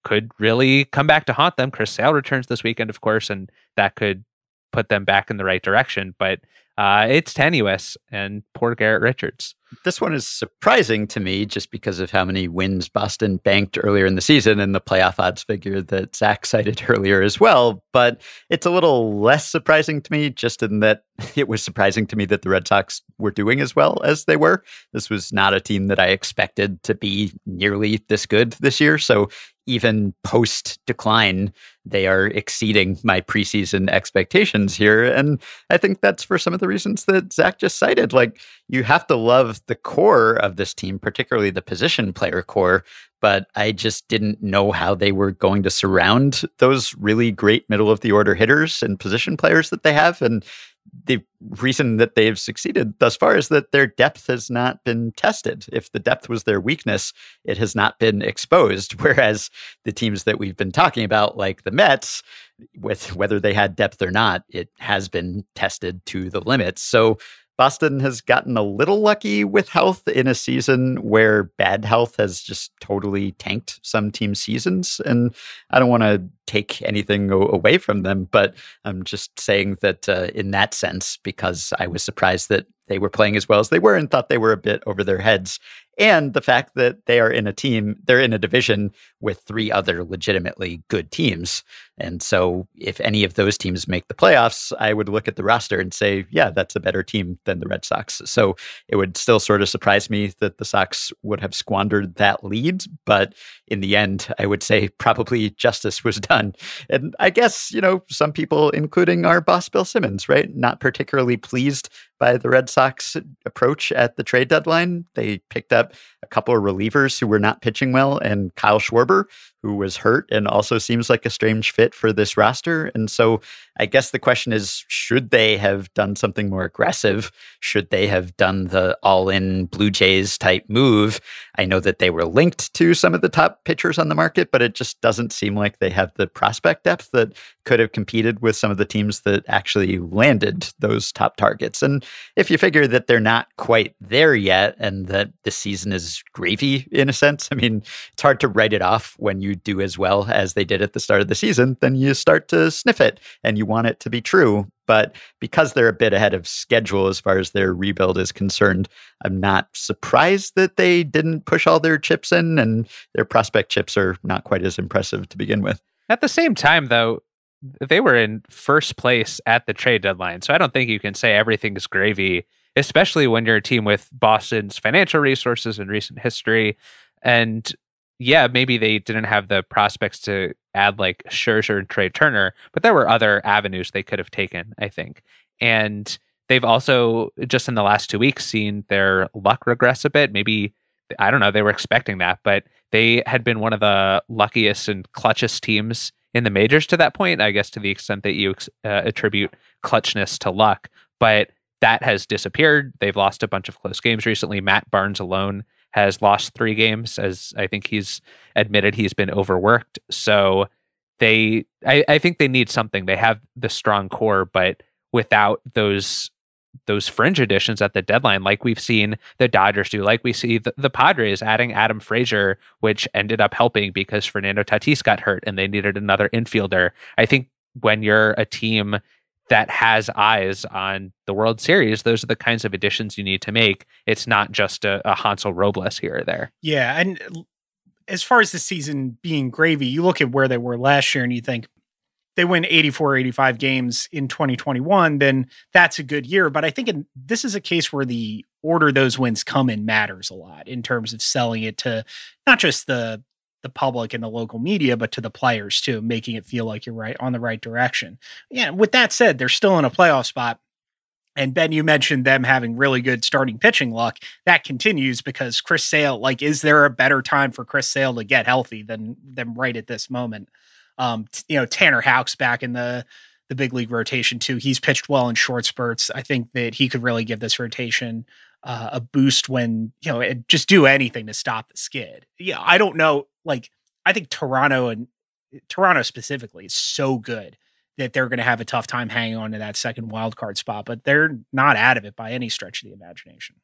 could really come back to haunt them. Chris Sale returns this weekend, of course, and that could put them back in the right direction. But uh, it's tenuous, and poor Garrett Richards. This one is surprising to me just because of how many wins Boston banked earlier in the season and the playoff odds figure that Zach cited earlier as well. But it's a little less surprising to me just in that it was surprising to me that the Red Sox were doing as well as they were. This was not a team that I expected to be nearly this good this year. So even post decline, they are exceeding my preseason expectations here. And I think that's for some of the reasons that Zach just cited. Like, you have to love the core of this team, particularly the position player core. But I just didn't know how they were going to surround those really great middle of the order hitters and position players that they have. And the reason that they've succeeded thus far is that their depth has not been tested. If the depth was their weakness, it has not been exposed. Whereas the teams that we've been talking about, like the Mets, with whether they had depth or not, it has been tested to the limits. So Boston has gotten a little lucky with health in a season where bad health has just totally tanked some team seasons. And I don't want to take anything away from them, but I'm just saying that uh, in that sense, because I was surprised that they were playing as well as they were and thought they were a bit over their heads and the fact that they are in a team, they're in a division with three other legitimately good teams. And so, if any of those teams make the playoffs, I would look at the roster and say, yeah, that's a better team than the Red Sox. So, it would still sort of surprise me that the Sox would have squandered that lead. But in the end, I would say probably justice was done. And I guess, you know, some people, including our boss, Bill Simmons, right, not particularly pleased by the Red Sox approach at the trade deadline. They picked up a couple of relievers who were not pitching well, and Kyle Schwarber, who was hurt and also seems like a strange fit for this roster. And so I guess the question is should they have done something more aggressive? Should they have done the all in Blue Jays type move? I know that they were linked to some of the top pitchers on the market, but it just doesn't seem like they have the prospect depth that could have competed with some of the teams that actually landed those top targets. And if you figure that they're not quite there yet and that the season is gravy in a sense, I mean, it's hard to write it off when you do as well as they did at the start of the season, then you start to sniff it and you want it to be true. But because they're a bit ahead of schedule as far as their rebuild is concerned, I'm not surprised that they didn't push all their chips in and their prospect chips are not quite as impressive to begin with. At the same time, though, they were in first place at the trade deadline. So I don't think you can say everything's gravy, especially when you're a team with Boston's financial resources and recent history. And yeah, maybe they didn't have the prospects to add like Scherzer and Trea Turner, but there were other avenues they could have taken, I think. And they've also just in the last two weeks seen their luck regress a bit. Maybe I don't know, they were expecting that, but they had been one of the luckiest and clutchest teams in the majors to that point, I guess to the extent that you uh, attribute clutchness to luck, but that has disappeared. They've lost a bunch of close games recently. Matt Barnes alone has lost three games, as I think he's admitted he's been overworked. So they, I, I think they need something. They have the strong core, but without those those fringe additions at the deadline, like we've seen the Dodgers do, like we see the, the, Padres adding Adam Frazier, which ended up helping because Fernando Tatis got hurt and they needed another infielder. I think when you're a team that has eyes on the World Series, those are the kinds of additions you need to make. It's not just a, a Hansel Robles here or there. Yeah, and as far as the season being gravy, you look at where they were last year and you think they win 84 85 games in 2021, then that's a good year. But I think in, this is a case where the order those wins come in matters a lot in terms of selling it to not just the the public and the local media, but to the players too, making it feel like you're right on the right direction. Yeah. With that said, they're still in a playoff spot. And Ben, you mentioned them having really good starting pitching luck. That continues because Chris Sale, like, is there a better time for Chris Sale to get healthy than than right at this moment? Um, t- you know, Tanner Houck's back in the the big league rotation too. He's pitched well in short spurts. I think that he could really give this rotation uh, a boost when you know just do anything to stop the skid. Yeah, I don't know. Like, I think Toronto and eh, Toronto specifically is so good that they're going to have a tough time hanging on to that second wild card spot, but they're not out of it by any stretch of the imagination.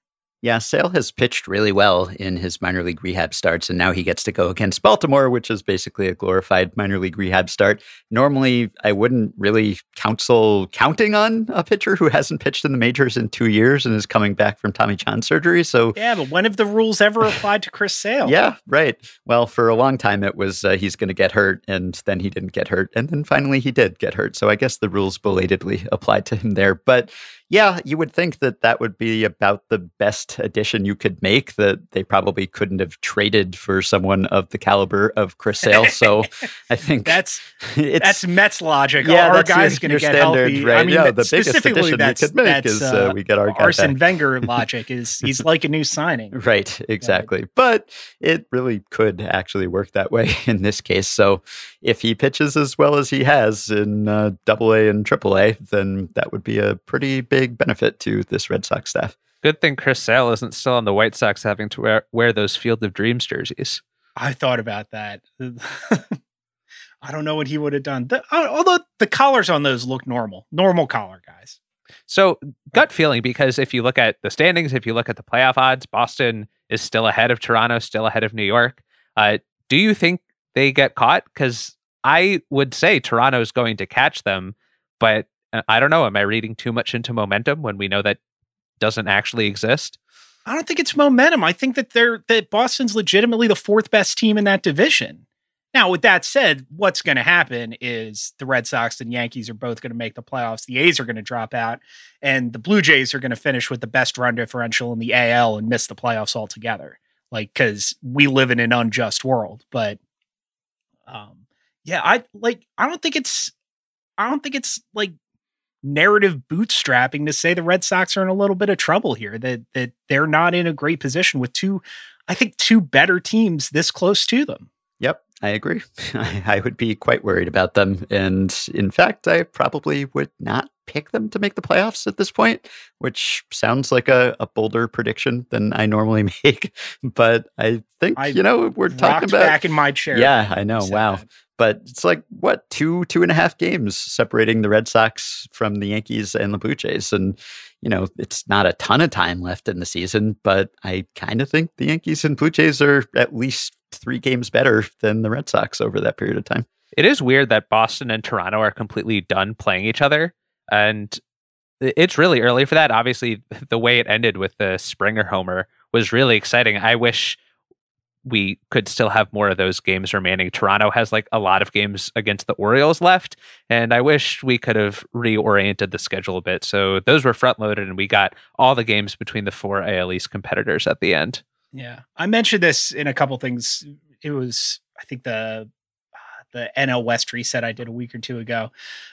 Yeah, Sale has pitched really well in his minor league rehab starts, and now he gets to go against Baltimore, which is basically a glorified minor league rehab start. Normally, I wouldn't really counsel counting on a pitcher who hasn't pitched in the majors in two years and is coming back from Tommy John surgery. So, yeah, but when have the rules ever applied to Chris Sale? yeah, right. Well, for a long time, it was uh, he's going to get hurt, and then he didn't get hurt, and then finally he did get hurt. So, I guess the rules belatedly applied to him there. But yeah, you would think that that would be about the best addition you could make. That they probably couldn't have traded for someone of the caliber of Chris Sale. So I think that's that's Mets logic. Yeah, our guy's going to get standard, healthy. Right? I mean, yeah, the biggest addition that's, we could make is uh, we get our guy Arsene back. Wenger logic is he's like a new signing. Right, exactly. But it really could actually work that way in this case. So if he pitches as well as he has in uh, Double A and Triple A, then that would be a pretty big benefit to this Red Sox staff. Good thing Chris Sale isn't still on the White Sox having to wear, wear those Field of Dreams jerseys. I thought about that. I don't know what he would have done. The, uh, although the collars on those look normal, normal collar guys. So, gut feeling, because if you look at the standings, if you look at the playoff odds, Boston is still ahead of Toronto, still ahead of New York. Uh, do you think they get caught? Because I would say Toronto is going to catch them, but uh, I don't know. Am I reading too much into momentum when we know that doesn't actually exist? I don't think it's momentum. I think that they're that Boston's legitimately the fourth best team in that division. Now, with that said, what's going to happen is the Red Sox and Yankees are both going to make the playoffs. The A's are going to drop out, and the Blue Jays are going to finish with the best run differential in the AL and miss the playoffs altogether. Like, because we live in an unjust world. But, um, yeah, I like. I don't think it's. I don't think it's like narrative bootstrapping to say the Red Sox are in a little bit of trouble here. That that they're not in a great position with two, I think, two better teams this close to them. Yep, I agree. I, would be quite worried about them. And in fact, I probably would not pick them to make the playoffs at this point, which sounds like a, a bolder prediction than I normally make. But I think, I you know, we're talking about. back in my chair. Yeah, I know. Wow. That. But it's like, what, two, two and a half games separating the Red Sox from the Yankees and the Blue Jays. And, you know, it's not a ton of time left in the season, but I kind of think the Yankees and Blue Jays are at least three games better than the Red Sox over that period of time. It is weird that Boston and Toronto are completely done playing each other. And it's really early for that. Obviously, the way it ended with the Springer homer was really exciting. I wish we could still have more of those games remaining. Toronto has like a lot of games against the Orioles left, and I wish we could have reoriented the schedule a bit. So those were front loaded, and we got all the games between the four AL East competitors at the end. Yeah, I mentioned this in a couple things. It was, I think the the NL West reset I did a week or two ago,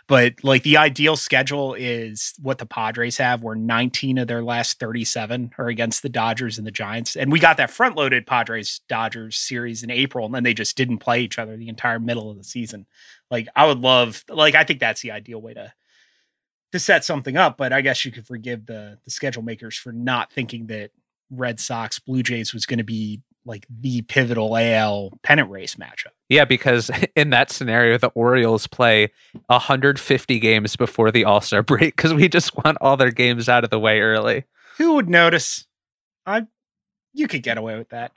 but like the ideal schedule is what the Padres have, where 19 of their last 37 are against the Dodgers and the Giants, and we got that front loaded Padres Dodgers series in April, and then they just didn't play each other the entire middle of the season. Like I would love, like I think that's the ideal way to to set something up, but I guess you could forgive the the schedule makers for not thinking that Red Sox Blue Jays was going to be like the pivotal AL pennant race matchup. Yeah, because in that scenario, the Orioles play 150 games before the All Star break because we just want all their games out of the way early. Who would notice? I, you could get away with that.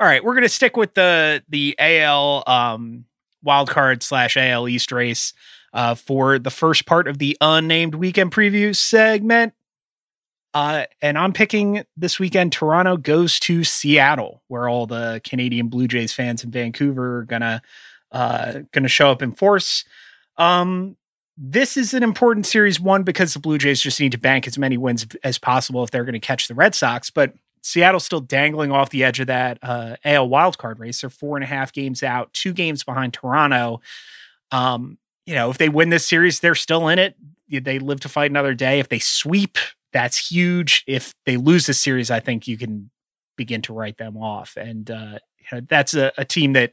All right, we're gonna stick with the the AL um, wild card slash AL East race uh, for the first part of the unnamed weekend preview segment. Uh, and I'm picking this weekend. Toronto goes to Seattle, where all the Canadian Blue Jays fans in Vancouver are gonna uh, gonna show up in force. Um, this is an important series one because the Blue Jays just need to bank as many wins as possible if they're going to catch the Red Sox. But Seattle's still dangling off the edge of that uh, AL wildcard race. They're four and a half games out, two games behind Toronto. Um, you know, if they win this series, they're still in it. They live to fight another day. If they sweep that's huge. If they lose the series, I think you can begin to write them off. And uh, that's a, a, team that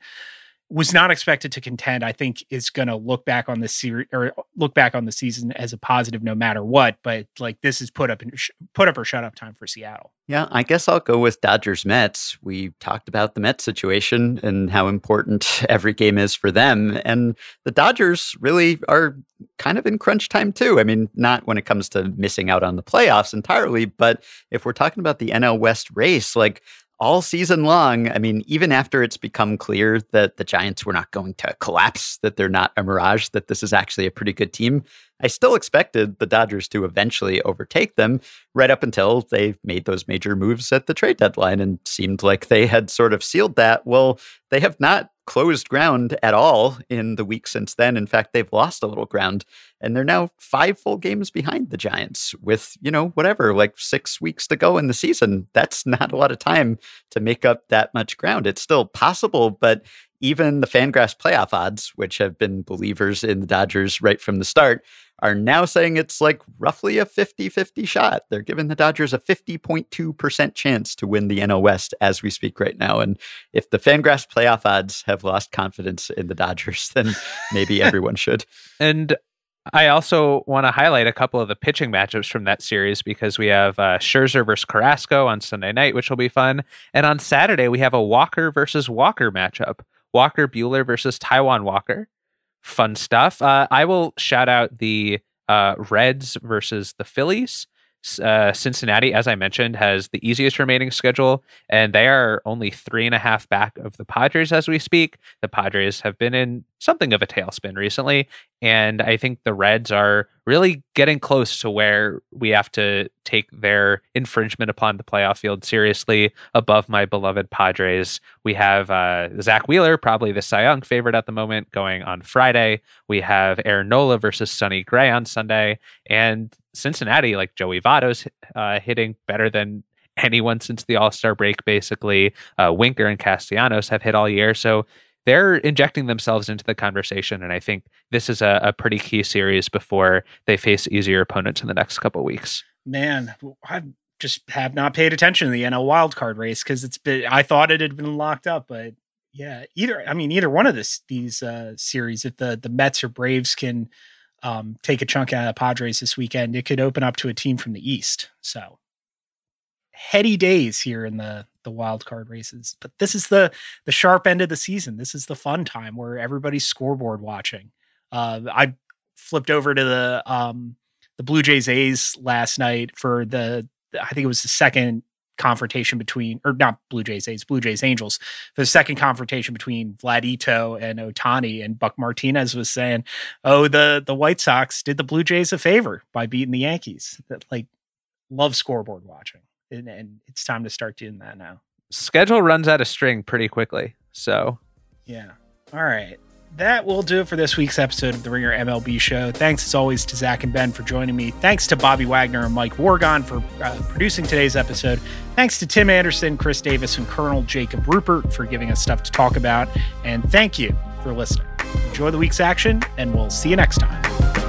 was not expected to contend. I think is going to look back on the series or look back on the season as a positive, no matter what. But like this is put up and put up or shut up time for Seattle. Yeah, I guess I'll go with Dodgers Mets. We talked about the Mets situation and how important every game is for them. And the Dodgers really are kind of in crunch time too. I mean, not when it comes to missing out on the playoffs entirely, but if we're talking about the NL West race, like all season long, I mean, even after it's become clear that the Giants were not going to collapse, that they're not a mirage, that this is actually a pretty good team, I still expected the Dodgers to eventually overtake them right up until they made those major moves at the trade deadline and seemed like they had sort of sealed that. Well, they have not closed ground at all in the week since then. In fact, they've lost a little ground and they're now five full games behind the Giants with, you know, whatever, like six weeks to go in the season. That's not a lot of time to make up that much ground. It's still possible, but even the Fangraphs playoff odds, which have been believers in the Dodgers right from the start, are now saying it's like roughly a 50 50 shot. They're giving the Dodgers a 50.2% chance to win the NL West as we speak right now. And if the Fangraphs playoff odds have lost confidence in the Dodgers, then maybe everyone should. And I also want to highlight a couple of the pitching matchups from that series because we have uh, Scherzer versus Carrasco on Sunday night, which will be fun. And on Saturday, we have a Walker versus Walker matchup. Walker Buehler versus Taijuan Walker. Fun stuff. Uh, I will shout out the uh, Reds versus the Phillies. Uh, Cincinnati, as I mentioned, has the easiest remaining schedule, and they are only three and a half back of the Padres as we speak. The Padres have been in something of a tailspin recently, and I think the Reds are really getting close to where we have to take their infringement upon the playoff field seriously above my beloved Padres. We have uh, Zack Wheeler, probably the Cy Young favorite at the moment, going on Friday. We have Aaron Nola versus Sonny Gray on Sunday, and Cincinnati, like Joey Votto's uh, hitting better than anyone since the All Star break, basically. Uh, Winker and Castellanos have hit all year. So they're injecting themselves into the conversation. And I think this is a, a pretty key series before they face easier opponents in the next couple weeks. Man, I just have not paid attention to the NL wildcard race because it's been, I thought it had been locked up, but yeah, either, I mean, either one of this, these uh, series, if the, the Mets or Braves can um, take a chunk out of the Padres this weekend, it could open up to a team from the East. So heady days here in the the wild card races. But this is the the sharp end of the season. This is the fun time where everybody's scoreboard watching. Uh, I flipped over to the um, the Blue Jays A's last night for the I think it was the second confrontation between or not Blue Jays A's Blue Jays Angels for the second confrontation between Vladito and Ohtani and Buck Martinez was saying oh the the White Sox did the Blue Jays a favor by beating the Yankees that like love scoreboard watching and, and it's time to start doing that now. Schedule runs out of string pretty quickly. So, yeah. All right. That will do it for this week's episode of the Ringer MLB Show. Thanks as always to Zach and Ben for joining me. Thanks to Bobby Wagner and Mike Wargon for uh, producing today's episode. Thanks to Tim Anderson, Chris Davis, and Colonel Jacob Ruppert for giving us stuff to talk about. And thank you for listening. Enjoy the week's action, and we'll see you next time.